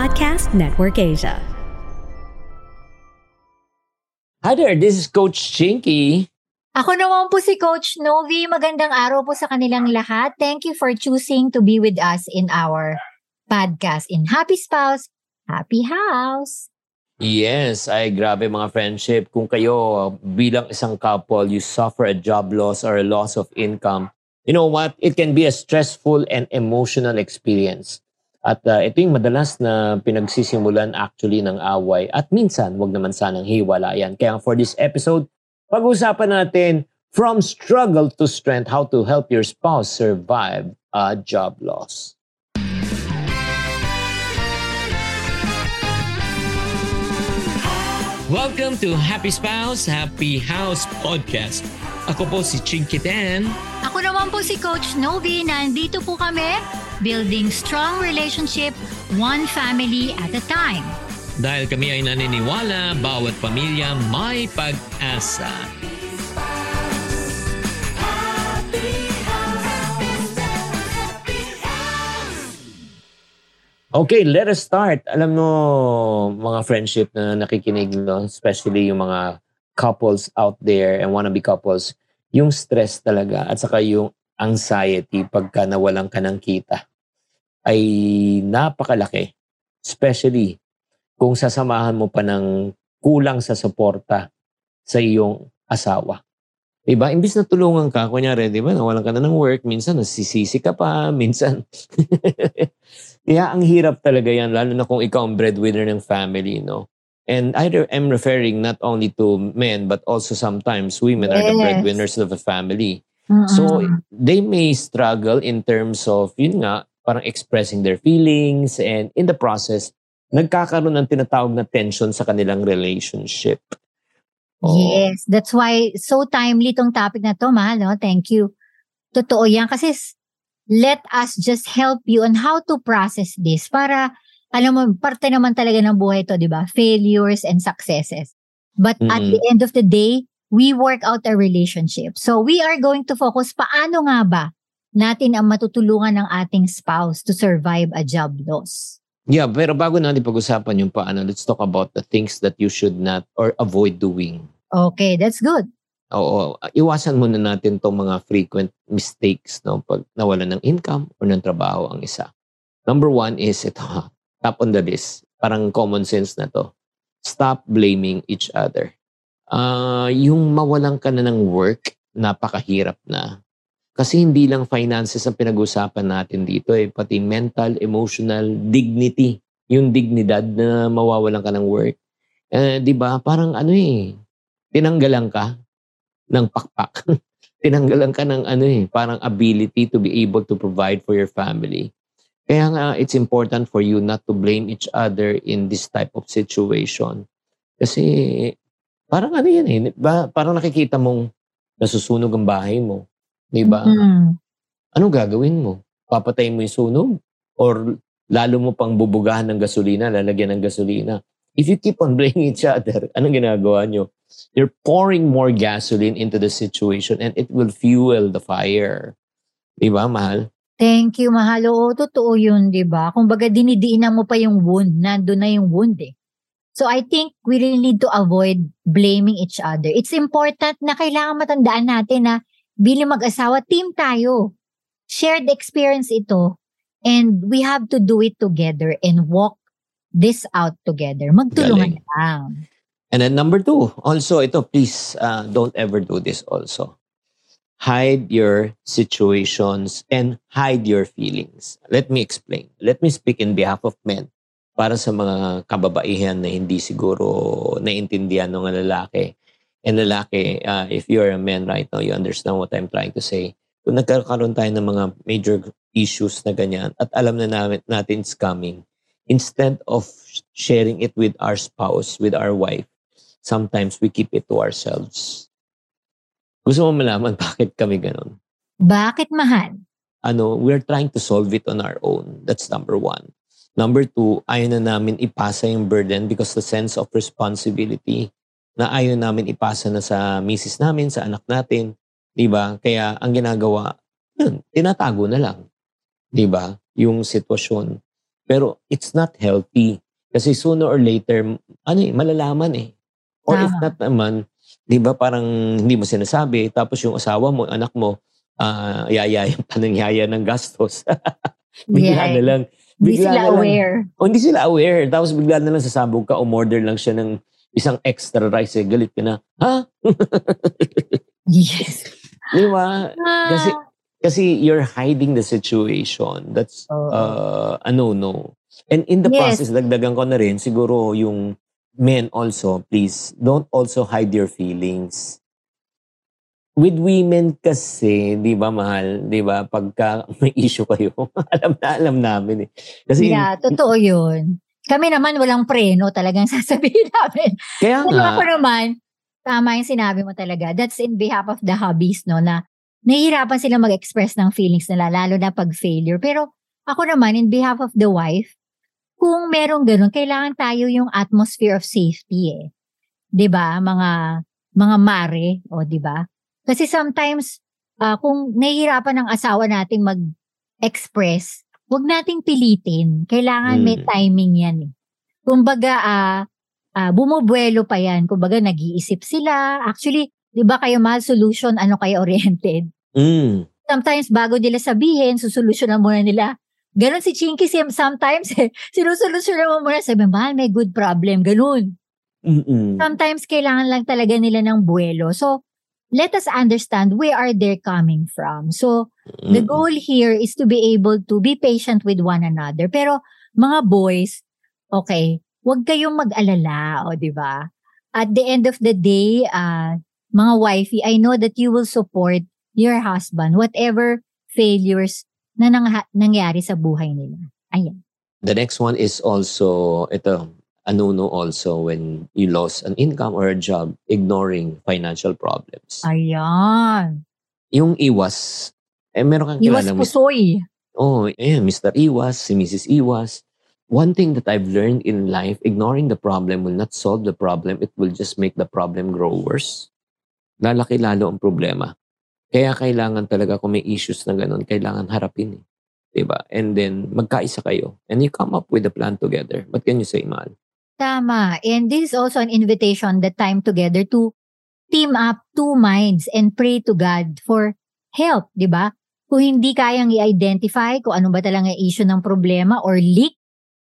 Podcast Network Asia. Hi there, this is Coach Chinky. Ako naman po si Coach Novi. Magandang araw po sa kanilang lahat. Thank you for choosing to be with us in our podcast in Happy Spouse, Happy House. Yes, ay grabe mga friendship. Kung kayo bilang isang couple, you suffer a job loss or a loss of income, you know what? It can be a stressful and emotional experience. At uh, ito yung madalas na pinagsisimulan actually ng away at minsan wag naman sanang hiwalayan. Kaya for this episode, pag-usapan natin from struggle to strength, how to help your spouse survive a job loss. Welcome to Happy Spouse, Happy House Podcast. Ako po si Chinky. Ako naman po si Coach Novi. Nandito po kami building strong relationship one family at a time. Dahil kami ay naniniwala, bawat pamilya may pag-asa. Okay, let us start. Alam mo, mga friendship na nakikinig, no? especially yung mga couples out there and wannabe couples, yung stress talaga at saka yung anxiety pagka nawalan ka ng kita ay napakalaki. Especially kung sasamahan mo pa ng kulang sa suporta sa iyong asawa. Diba? Imbis na tulungan ka, kunyari, di ba, nawalan ka na ng work, minsan nasisisi ka pa, minsan. Kaya ang hirap talaga yan, lalo na kung ikaw ang breadwinner ng family, no? And I am referring not only to men, but also sometimes women yes. are the breadwinners of a family. Mm-hmm. So they may struggle in terms of, yun nga, parang expressing their feelings and in the process, nagkakaroon ng tinatawag na tension sa kanilang relationship. Oh. Yes, that's why so timely tong topic na to, mahal, no? Thank you. Totoo yan kasi let us just help you on how to process this para alam mo, parte naman talaga ng buhay to, di ba? Failures and successes. But mm-hmm. at the end of the day, we work out a relationship. So we are going to focus paano nga ba natin ang matutulungan ng ating spouse to survive a job loss. Yeah, pero bago natin pag-usapan yung paano, let's talk about the things that you should not or avoid doing. Okay, that's good. Oo, iwasan muna natin tong mga frequent mistakes no pag nawalan ng income or ng trabaho ang isa. Number one is ito, top on the list. Parang common sense na to. Stop blaming each other. Uh, yung mawalan ka na ng work, napakahirap na. Kasi hindi lang finances ang pinag-usapan natin dito eh, pati mental, emotional, dignity. Yung dignidad na mawawalan ka ng work. Eh, di ba? Parang ano eh, tinanggalan ka ng pakpak. tinanggalan ka ng ano eh, parang ability to be able to provide for your family. Kaya nga, it's important for you not to blame each other in this type of situation. Kasi, parang ano yan eh, parang nakikita mong nasusunog ang bahay mo. Di ba? Mm-hmm. Anong gagawin mo? Papatayin mo yung sunog? Or lalo mo pang bubugahan ng gasolina, lalagyan ng gasolina? If you keep on blaming each other, anong ginagawa nyo? You're pouring more gasoline into the situation and it will fuel the fire. Di ba, mahal? Thank you, mahal. Oo, totoo yun, di ba? Kung baga dinidiinan mo pa yung wound, nandun na yung wound eh. So I think we really need to avoid blaming each other. It's important na kailangan matandaan natin na bilang mag-asawa, team tayo. Shared experience ito. And we have to do it together and walk this out together. Magtulungan lang. And then number two, also ito, please uh, don't ever do this also. Hide your situations and hide your feelings. Let me explain. Let me speak in behalf of men. Para sa mga kababaihan na hindi siguro naintindihan ng lalaki and lalaki, uh, if you're a man right now, you understand what I'm trying to say. Kung nagkakaroon tayo ng mga major issues na ganyan at alam na namin, natin it's coming, instead of sharing it with our spouse, with our wife, sometimes we keep it to ourselves. Gusto mo malaman bakit kami ganun? Bakit mahal? Ano, we're trying to solve it on our own. That's number one. Number two, ayaw na namin ipasa yung burden because the sense of responsibility na ayaw namin ipasa na sa misis namin, sa anak natin. Di ba? Kaya ang ginagawa, yun, tinatago na lang. Di ba? Yung sitwasyon. Pero it's not healthy. Kasi sooner or later, ano eh, malalaman eh. Or if Tama. not naman, di ba parang hindi mo sinasabi, tapos yung asawa mo, anak mo, ah yayayan pa ng yaya ng gastos. bigla Yeah. na lang. Hindi Bigla sila na lang. aware. O hindi sila aware. Tapos bigla na lang sasabog ka, umorder lang siya ng isang extra rice. Eh, galit ka na. Ha? Yes. Di ba? Kasi, Ah, kasi you're hiding the situation. That's Oo. uh, a no-no. And in the Yes. process, dagdagan ko na rin, siguro yung men also, please, don't also hide your feelings. With women kasi, di ba mahal, di ba, pagka may issue kayo, alam na alam namin eh. Kasi, yeah, totoo yun. Kami naman walang preno talagang sasabihin namin. kaya Pero nga, ako naman, tama yung sinabi mo talaga. That's in behalf of the hobbies, no, na nahihirapan sila mag-express ng feelings nila, lalo na pag failure. Pero ako naman, in behalf of the wife, kung merong ganun, kailangan tayo yung atmosphere of safety eh. 'Di ba Mga, mga mare, o 'di ba Kasi sometimes, ah, kung nahihirapan ng asawa natin mag-express, wag nating pilitin. Kailangan may Mm. timing yan eh. Kumbaga, ah, ah, bumubuelo pa yan. Kumbaga, nag-iisip sila. Actually, di ba kayo mahal solution, ano kayo oriented? mm, Sometimes, bago nila sabihin, susolusyonan muna nila. Ganon si Chinky sometimes eh. Sinusolusyonan mo muna, sabi, mahal, may good problem. Ganon. mm-mm. Sometimes, kailangan lang talaga nila ng buwelo. So, let us understand where are they coming from. So, the Mm-mm. goal here is to be able to be patient with one another. Pero mga boys, okay, huwag kayong mag-alala, o di ba? At the end of the day, uh, mga wifey, I know that you will support your husband whatever failures na nang- nangyari sa buhay nila. Ayan. The next one is also, ito, ano no also when you lost an income or a job, ignoring financial problems. Ayan. Yung iwas, eh meron kang Iwas kilala, Miss- pusoy. oh, eh, Mr. Iwas, si Mrs. Iwas. One thing that I've learned in life, ignoring the problem will not solve the problem. It will just make the problem grow worse. Lalaki lalo ang problema. Kaya kailangan talaga kung may issues na ganun, kailangan harapin. Eh. Diba? And then, magkaisa kayo. And you come up with a plan together. What can you say, Mahal? Tama. And this is also an invitation, the time together to team up two minds and pray to God for help, di ba? Kung hindi kayang i-identify kung ano ba talaga issue ng problema or leak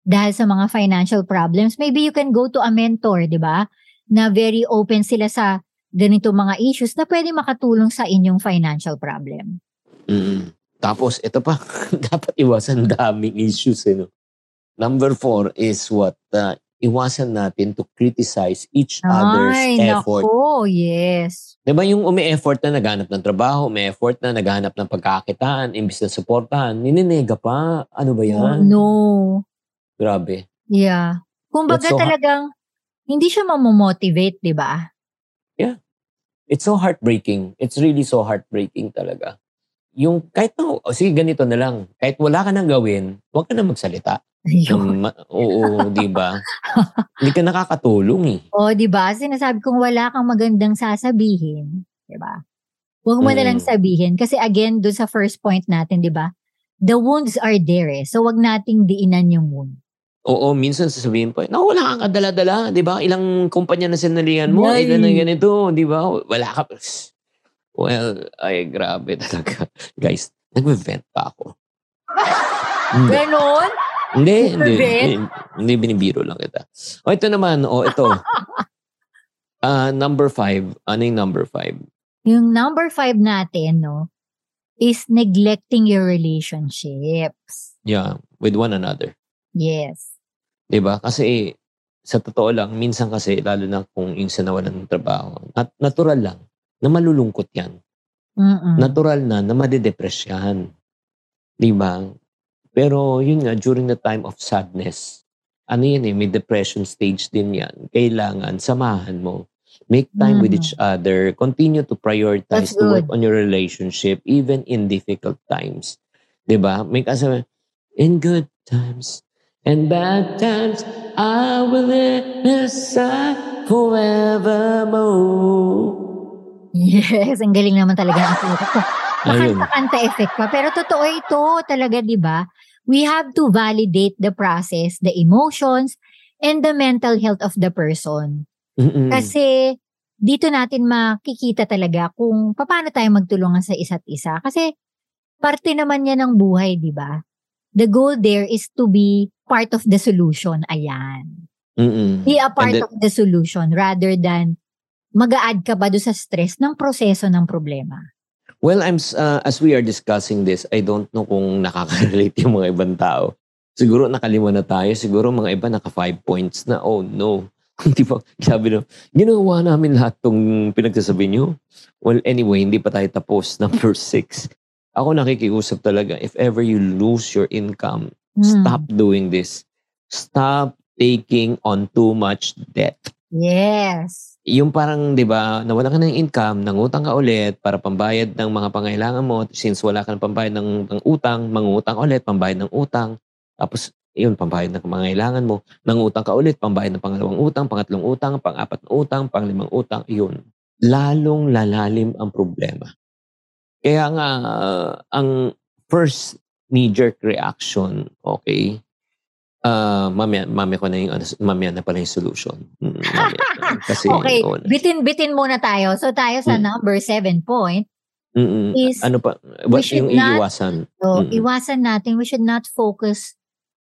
dahil sa mga financial problems, maybe you can go to a mentor, di ba? Na very open sila sa ganito mga issues na pwede makatulong sa inyong financial problem. mm Tapos, ito pa, dapat iwasan daming issues. Eh, no? Number four is what? Uh, iwasan natin to criticize each other's Ay, effort. nako, yes. Di ba yung umi-effort na naghanap ng trabaho, may effort na naghanap ng pagkakitaan, imbis na suportahan, nininega pa. Ano ba Oh, yan? no. Grabe. Yeah. Kumbaga so talagang hindi siya mamomotivate, di ba? It's so heartbreaking. It's really so heartbreaking talaga. Yung kahit na, o sige ganito na lang, kahit wala ka nang gawin, huwag ka na magsalita. Ayun. Ng ma- oo, di ba? Hindi ka nakakatulong eh. O, di ba? Sinasabi kong wala kang magandang sasabihin, di ba? Huwag mo na lang Mm. sabihin. Kasi again, dun sa first point natin, di ba? The wounds are there eh. So, wag nating diinan yung wound. Oo, minsan sasabihin pa, no, wala kang kadala-dala, di ba? Ilang kumpanya na sinalihan mo, Nay. ilan na ganito, di ba? Wala ka. Well, ay, grabe talaga. Guys, nagbe-vent pa ako. Ganon? hindi, hindi, hindi, hindi, binibiro lang kita. O, ito naman, o, ito. Ah, number five, ano yung number five? Yung number five natin, no, is neglecting your relationships. Yeah, with one another. Yes. 'Di ba? Kasi sa totoo lang, minsan kasi lalo na kung yung sa nawalan ng trabaho, nat- natural lang na malulungkot 'yan. Mm-mm. Natural na na madedepress yan. 'Di ba? Pero yun nga during the time of sadness, ano yan eh, may depression stage din yan. Kailangan samahan mo. Make time with Mm. each other. Continue to prioritize to work on your relationship even in difficult times. 'Di ba? May kasama, in good times and bad times, I will live aside forevermore. Yes, ang galing naman talaga ng sulat ko. Makanta-kanta effect pa. Pero totoo ito talaga, di ba? we have to validate the process, the emotions, and the mental health of the person. Mm-mm. Kasi dito natin makikita talaga kung paano tayo magtulungan sa isa't isa. Kasi parte naman yan ng buhay, di ba? The goal there is to be part of the solution. Ayan. Mm-mm. Be a part then- of the solution rather than mag-a-add ka ba do sa stress ng proseso ng problema. Well, I'm uh, as we are discussing this, I don't know kung nakaka-relate yung mga ibang tao. Siguro nakalima na tayo. Siguro mga iba naka five points na. Oh no. Di ba? Sabi no, ginawa namin lahat tong pinagsasabi nyo. Well, anyway, hindi pa tayo tapos. Number six. Ako nakikiusap talaga. If ever you lose your income, Hmm. stop doing this. Stop taking on too much debt. Yes. yung parang, di ba, nawala ka ng income, nangutang ka ulit para pambayad ng mga pangailangan mo. Since wala ka ng pambayad ng, ng utang, mangutang ka ulit, pambayad ng utang. Tapos, yun, pambayad ng pangailangan mo. Nangutang ka ulit, pambayad ng pangalawang utang, pangatlong utang, pang-apat na utang, panglimang utang. Yun. Lalong lalalim ang problema. Kaya nga, uh, ang first knee-jerk reaction, okay, Ah, mamaya, mamaya ko na yung, ano, mamaya na pala yung solution. Mm. Kasi, Okay, oo na. bitin-bitin muna tayo. So tayo sa Mm. number seven point. Mm-mm. is ano pa, what yung not- iiwasan? So Mm-mm. iwasan natin, we should not focus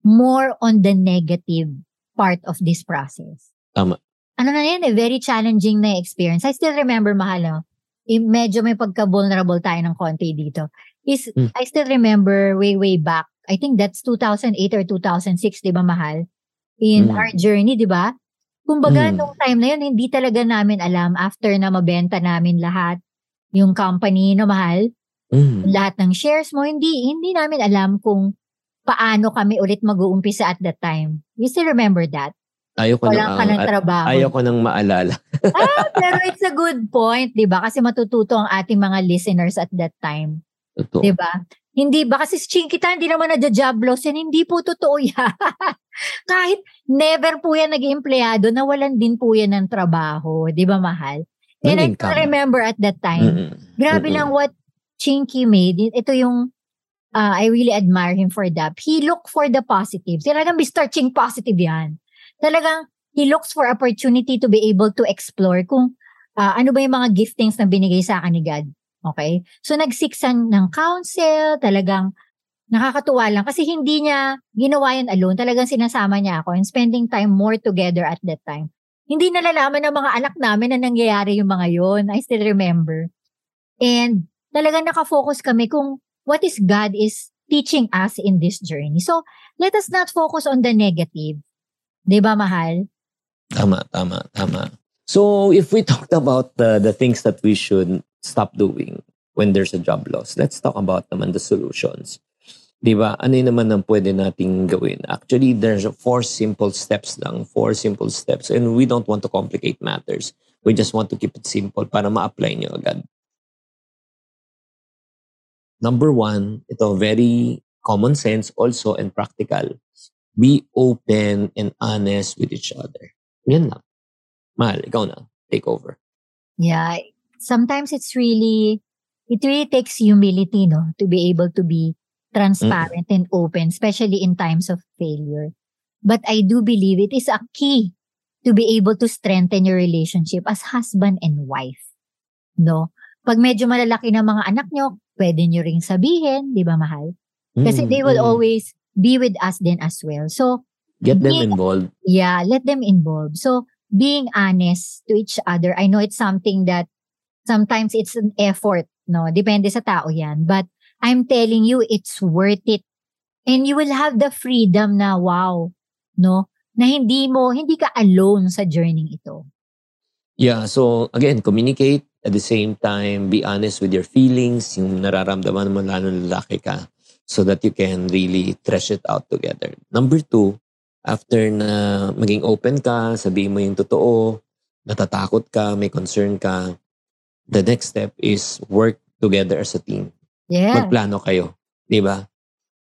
more on the negative part of this process. Tama. Ano na yan eh, very challenging na experience. I still remember, mahal, no? Medyo may pagka-vulnerable tayo ng konti dito. Is, Mm. I still remember way, way back, I think that's 2008 or 2006, di ba, mahal? In Mm. our journey, di ba? Kumbaga, Mm. nung time na yun, hindi talaga namin alam after na mabenta namin lahat yung company na mahal, Mm. lahat ng shares mo, hindi hindi namin alam kung paano kami ulit mag-uumpisa at that time. You still remember that? Ayoko Wala ka nang, ng trabaho. ayoko nang maalala. ah, pero it's a good point, 'di ba? Kasi matututo ang ating mga listeners at that time, Totoo. 'di ba? Hindi ba kasi si kita hindi naman na-job loss yan, hindi po totoo yan. Kahit never po yan naging empleyado, nawalan din po yan ng trabaho, 'di ba, mahal? And Ng I still remember at that time, Mm-mm. Grabe Mm-mm. lang what Chinky made. Ito yung, uh, I really admire him for that. He look for the positive. Talagang Mr. Ching positive yan. Talagang, he looks for opportunity to be able to explore kung uh, ano ba yung mga giftings na binigay sa akin ni God. Okay? So, nagsiksan ng counsel, talagang nakakatuwa lang kasi hindi niya ginawa yan alone. Talagang sinasama niya ako and spending time more together at that time. Hindi nalalaman ng mga anak namin na nangyayari yung mga yon. I still remember. And talagang nakafocus kami kung what is God is teaching us in this journey. So, let us not focus on the negative. 'Di ba, mahal? Tama, tama, tama. So, if we talked about the, the things that we should stop doing when there's a job loss, let's talk about naman the solutions. Di ba? Ano yun naman ang pwede nating gawin? Actually, there's four simple steps lang. Four simple steps. And we don't want to complicate matters. We just want to keep it simple para ma-apply nyo agad. Number one, ito very common sense also and practical. Be open and honest with each other. Yan lang. Mahal, ikaw na. Take over. Yeah. Sometimes it's really, it really takes humility, no? To be able to be transparent and open, especially in times of failure. But I do believe it is a key to be able to strengthen your relationship as husband and wife. No? Pag medyo malalaki na mga anak nyo, pwede nyo ring sabihin, di ba mahal? Kasi Mm, they will mm. always be with us then as well. So, Get them being- involved. yeah, let them involve. So, being honest to each other, I know it's something that sometimes it's an effort, no? Depende sa tao yan. But I'm telling you, it's worth it. And you will have the freedom na, wow, no? Na hindi mo, hindi ka alone sa journey ito. Yeah, so again, communicate at the same time, be honest with your feelings, yung nararamdaman mo lalo lalaki ka, so that you can really thresh it out together. Number two, after na maging open ka, sabihin mo yung totoo, natatakot ka, may concern ka, the next step is work together as a team. Yeah. Magplano kayo, 'di ba?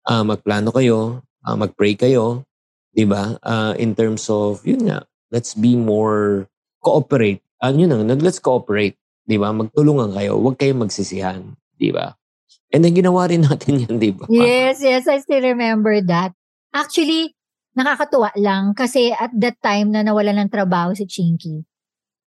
Ah, magplano kayo, ah, magpray kayo, 'di ba? Ah, in terms of yun nga, let's be more cooperate. Ano yun lang, nag- let's cooperate, 'di ba? Magtulungan kayo, huwag kayong magsisihan, 'di ba? And then ginawa rin natin yan, di ba? Yes, yes, I still remember that. Actually, nakakatuwa lang kasi at that time na nawala ng trabaho si Chinky,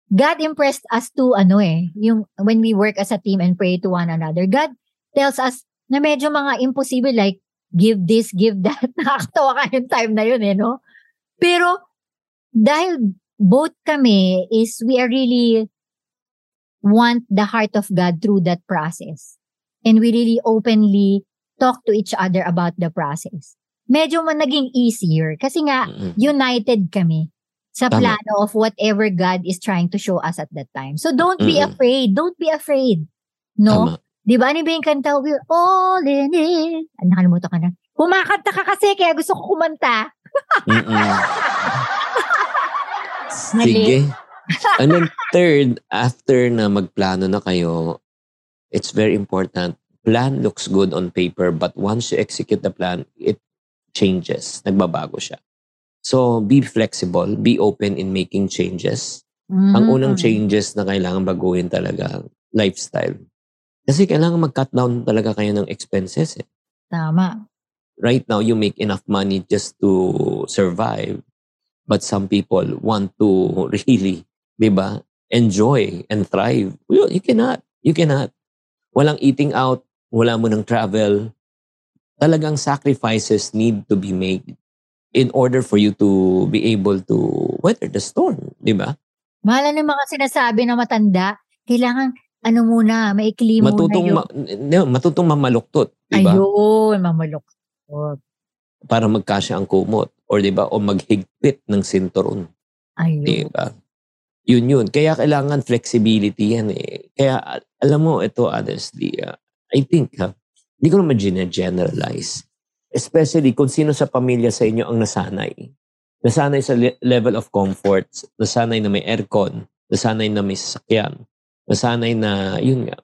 God impressed us to ano eh, yung when we work as a team and pray to one another, God tells us na medyo mga impossible like give this, give that. Nakakatawa ka yung time na yun eh, no? Pero dahil both kami is we are really want the heart of God through that process. And we really openly talk to each other about the process. Medyo man naging easier kasi nga Mm-mm. united kami sa Tama. plano of whatever God is trying to show us at that time. So don't be Mm-mm. afraid. Don't be afraid. No? Tama. Di ba? Ano ba yung kanta? We're all in it. Ah, nakalimutan ka na. Kumakanta ka kasi kaya gusto ko kumanta. Sige. And then third, after na magplano na kayo, it's very important. Plan looks good on paper, but once you execute the plan, it changes. Nagbabago siya. So, be flexible. Be open in making changes. Ang unang Mm. changes na kailangan baguhin talaga, lifestyle. Kasi kailangan mag-cut down talaga kayo ng expenses. Eh. Tama. Right now, you make enough money just to survive. But some people want to really, di ba, enjoy and thrive. You cannot. You cannot. Walang eating out. Wala mo ng travel. Talagang sacrifices need to be made in order for you to be able to weather the storm. Di ba? Mahala ng mga sinasabi na matanda, kailangan ano muna, maikli muna matutong yung... ma- matutong mamaluktot, 'di ba? Ayun, mamalok. Para magkasya ang kumot or 'di ba o maghigpit ng sinturon, 'di Ayun. ba? Yun yun. Kaya kailangan flexibility yan eh. Kaya alam mo ito honestly, ah, I think ha, hindi ko naman generalize. Especially kung sino sa pamilya sa inyo ang nasanay. Nasanay sa le- level of comfort, nasanay na may aircon, nasanay na may sasakyan, nasanay na, yun nga,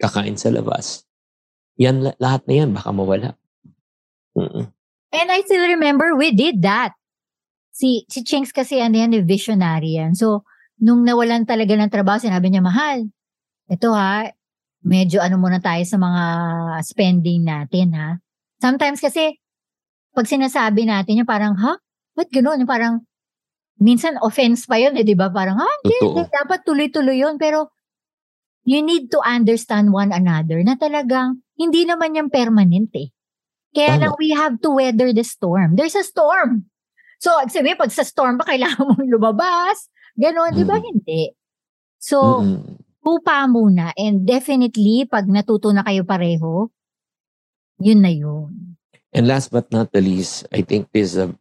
kakain sa labas. Yan, la- lahat na yan, baka mawala. Mm-mm. And I still remember we did that. Si, si Chinks kasi ano yan, eh, visionary yan. So, nung nawalan talaga ng trabaho, sinabi niya, mahal, ito ha, medyo ano muna tayo sa mga spending natin ha. Sometimes kasi, pag sinasabi natin yung parang, ha? Ba't gano'n? Yung parang, minsan offense pa yun eh, di ba? Parang, ha? Hindi, dapat tuloy-tuloy yun. Pero, you need to understand one another na talagang, hindi naman yung permanent eh. Kaya Tama. lang we have to weather the storm. There's a storm. So, sabi, pag sa storm ba, kailangan mong lumabas? Ganon, di ba? Mm. Hindi. So, Mm-mm. pupa muna. And definitely, pag natuto na kayo pareho, yun na yun. And last but not the least, I think this is a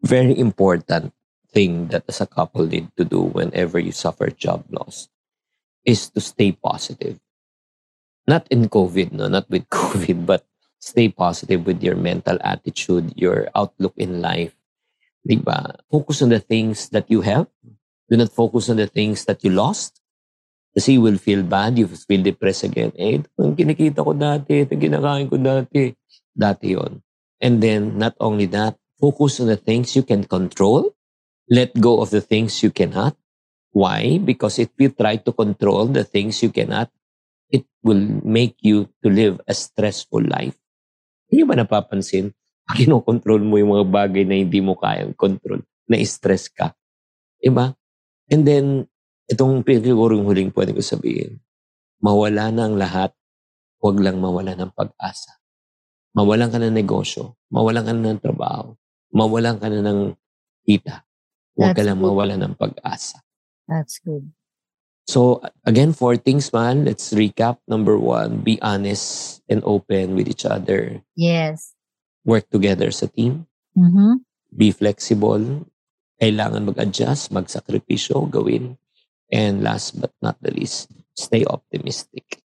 very important thing that as a couple need to do whenever you suffer job loss is to stay positive. Not in COVID, no, not with COVID, but stay positive with your mental attitude, your outlook in life. Diba? Focus on the things that you have. Do not focus on the things that you lost. Kasi you will feel bad, you will feel depressed again. Eh, ito ang kinikita ko dati, ito ang kinakain ko dati. Dati yon. And then, not only that, focus on the things you can control. Let go of the things you cannot. Why? Because if you try to control the things you cannot, it will make you to live a stressful life. Hindi ba napapansin? Pag kinokontrol mo yung mga bagay na hindi mo kayang control, na-stress ka. Diba? And then, itong siguro yung huling pwede ko sabihin, mawala na ang lahat, huwag lang mawala ng pag-asa. Mawalan ka ng negosyo, mawalan ka na ng trabaho, mawalan ka na ng kita. Huwag ka That's lang good. mawala ng pag-asa. That's good. So, again, four things, man. Let's recap. Number one, be honest and open with each other. Yes. Work together as a team. Mm-hmm. Be flexible. Kailangan mag-adjust, magsakripisyo, gawin. And last but not the least, stay optimistic.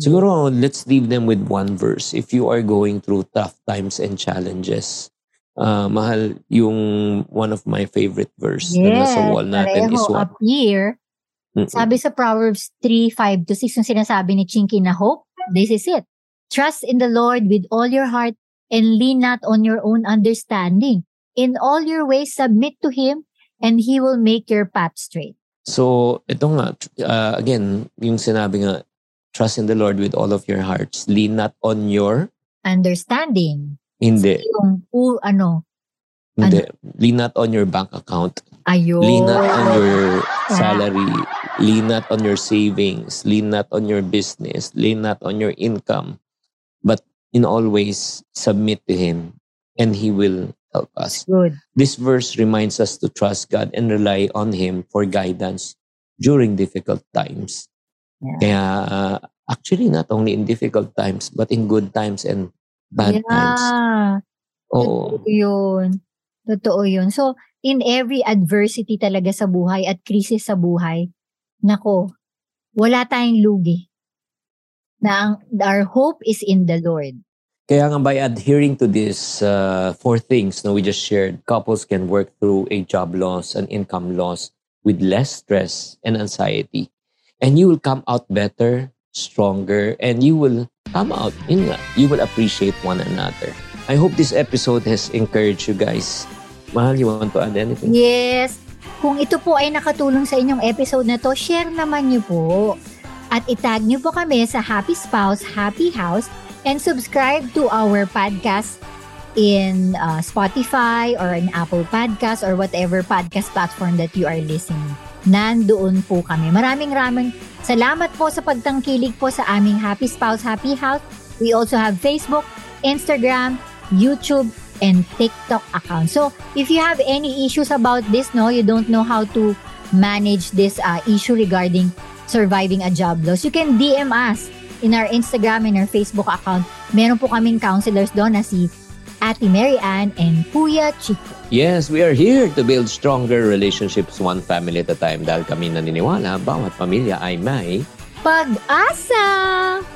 Siguro, let's leave them with one verse. If you are going through tough times and challenges, uh, mahal, yung one of my favorite verse na Yes, nasa wall natin is pareho. what? Up here, Mm-mm. sabi sa Proverbs 3, 5 to 6, yung sinasabi ni Chinky na hope, this is it. Trust in the Lord with all your heart and lean not on your own understanding. In all your ways, submit to Him and He will make your path straight. So, ito nga, uh, again, yung sinabi nga, trust in the Lord with all of your hearts. Lean not on your Understanding. hindi, Yung, u, ano, hindi. Lean not on your bank account. ayun. Lean not on your salary. Lean not on your savings. Lean not on your business. Lean not on your income. But in all ways, submit to Him and He will help us. Good. This verse reminds us to trust God and rely on Him for guidance during difficult times. Yeah. Kaya uh, actually not only in difficult times but in good times and bad times. Yeah. Oo. Totoo yun. Totoo yun. So, in every adversity talaga sa buhay at krisis sa buhay, nako, wala tayong lugi. Na ang, our hope is in the Lord. Kaya nga by adhering to these uh, four things na we just shared, couples can work through a job loss, an income loss with less stress and anxiety. And you will come out better, stronger, and you will come out, yun nga, you will appreciate one another. I hope this episode has encouraged you guys. Mahal, you want to add anything? Yes. Kung ito po ay nakatulong sa inyong episode na to, share naman niyo po. At itag niyo po kami sa Happy Spouse, Happy House and subscribe to our podcast in uh, Spotify or in Apple Podcast or whatever podcast platform that you are listening. Nandoon po kami. Maraming raming salamat po sa pagtangkilig po sa aming Happy Spouse, Happy House. We also have Facebook, Instagram, YouTube, and TikTok account. So, if you have any issues about this, no, you don't know how to manage this uh, issue regarding surviving a job loss, you can DM us in our Instagram and our Facebook account. Meron po kaming counselors doon na si Ate Mary Ann and Kuya Chico. Yes, we are here to build stronger relationships one family at a time dahil kami naniniwala bawat pamilya ay may Pag-asa!